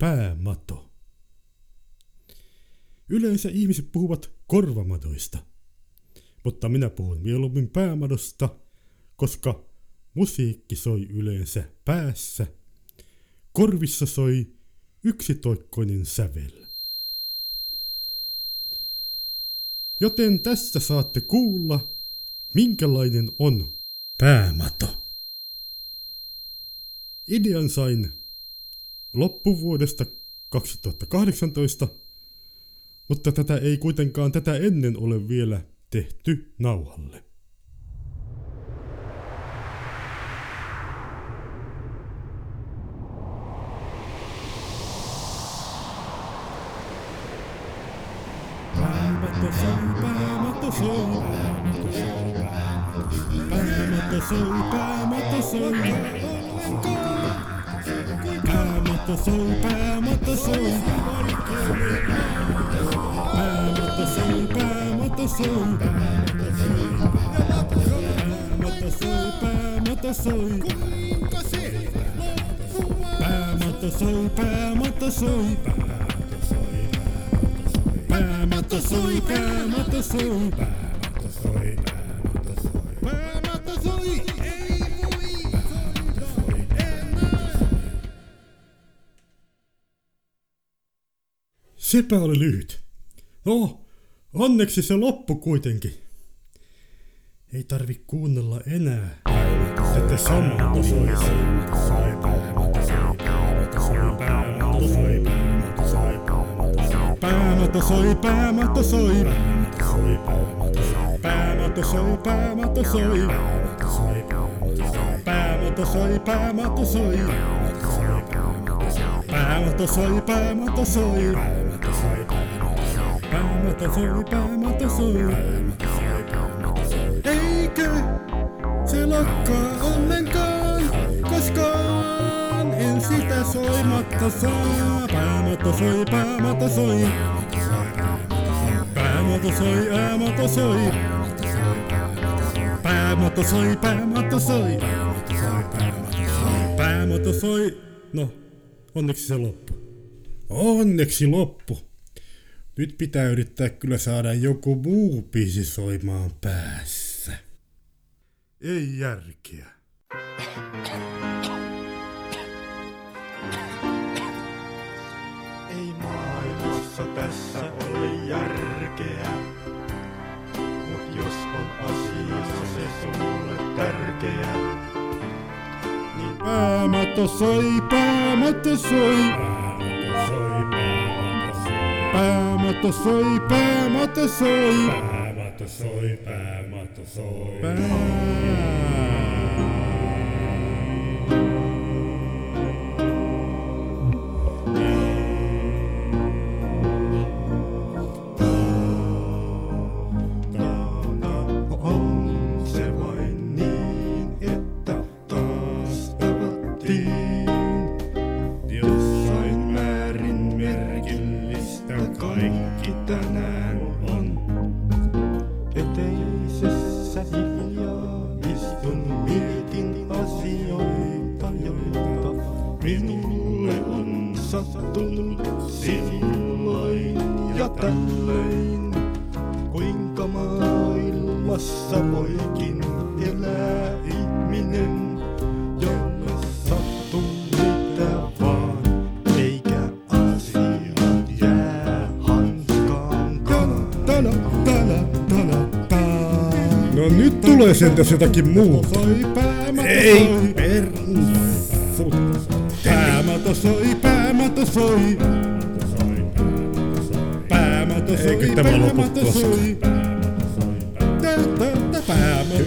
päämato. Yleensä ihmiset puhuvat korvamadoista, mutta minä puhun mieluummin päämadosta, koska musiikki soi yleensä päässä. Korvissa soi yksitoikkoinen sävel. Joten tässä saatte kuulla, minkälainen on päämato. Idean sain loppuvuodesta 2018, mutta tätä ei kuitenkaan tätä ennen ole vielä tehty nauhalle. Päämato soi, päämato soi, päämato soi, päämato soi, päämato soi, päämato soi, päämato soi, päämato soi, päämato soi, päämato soi, päämato soi, päämato soi, päämato soi, päämato soi, soi, the soul, bam with the soul. Bam with the soul, bam with the soul. Bam with the soul, bam with the soul. Bam with the soul, bam with the soul. Bam with the soul, bam with the soul. Bam with the soul, bam with the soul. Bam with the soul. Sepä oli lyhyt. No, onneksi se loppu kuitenkin. Ei tarvi kuunnella enää tätä samaa soisi. Päämato soi, päämato soi. Päämato soi, päämato soi. Päämato soi, päämato soi. Päämato soi, päämato soi. Eikö se lakkaa ollenkaan koskaan? En sitä soimatta saa. Päämato soi, päämato soi. Päämato soi, äämato soi. Päämato soi, päämato soi. Päämato soi. No, onneksi se loppu. Onneksi loppu. Nyt pitää yrittää kyllä saada joku muu biisi soimaan päässä. Ei järkeä. Ei maailmassa tässä ole järkeä. Mut jos on asiassa se sulle tärkeä, niin Päämato soi, päämato soi. Päämatto soi, päämatto soi. Päämatto soi, päämatto soi. Päämatto soi. Ja tällöin. Kuinka maailmassa voikin elää ihminen, jolle sattuu mitä vaan, eikä asiat jää tana, tana. No nyt tulee sentäs jotakin muuta. Ei, soi. persu. Päämato soi, päämato soi. Eikö tämä lopu koskaan?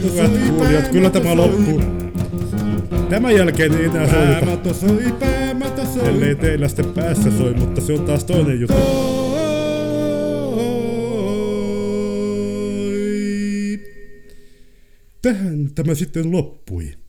Hyvät kuulijat, kyllä tämä loppuu. Tämän jälkeen ei enää soita. Soi, päämato soi. Ellei teillä sitten päässä soi, mutta se on taas toinen juttu. Tähän tämä sitten loppui.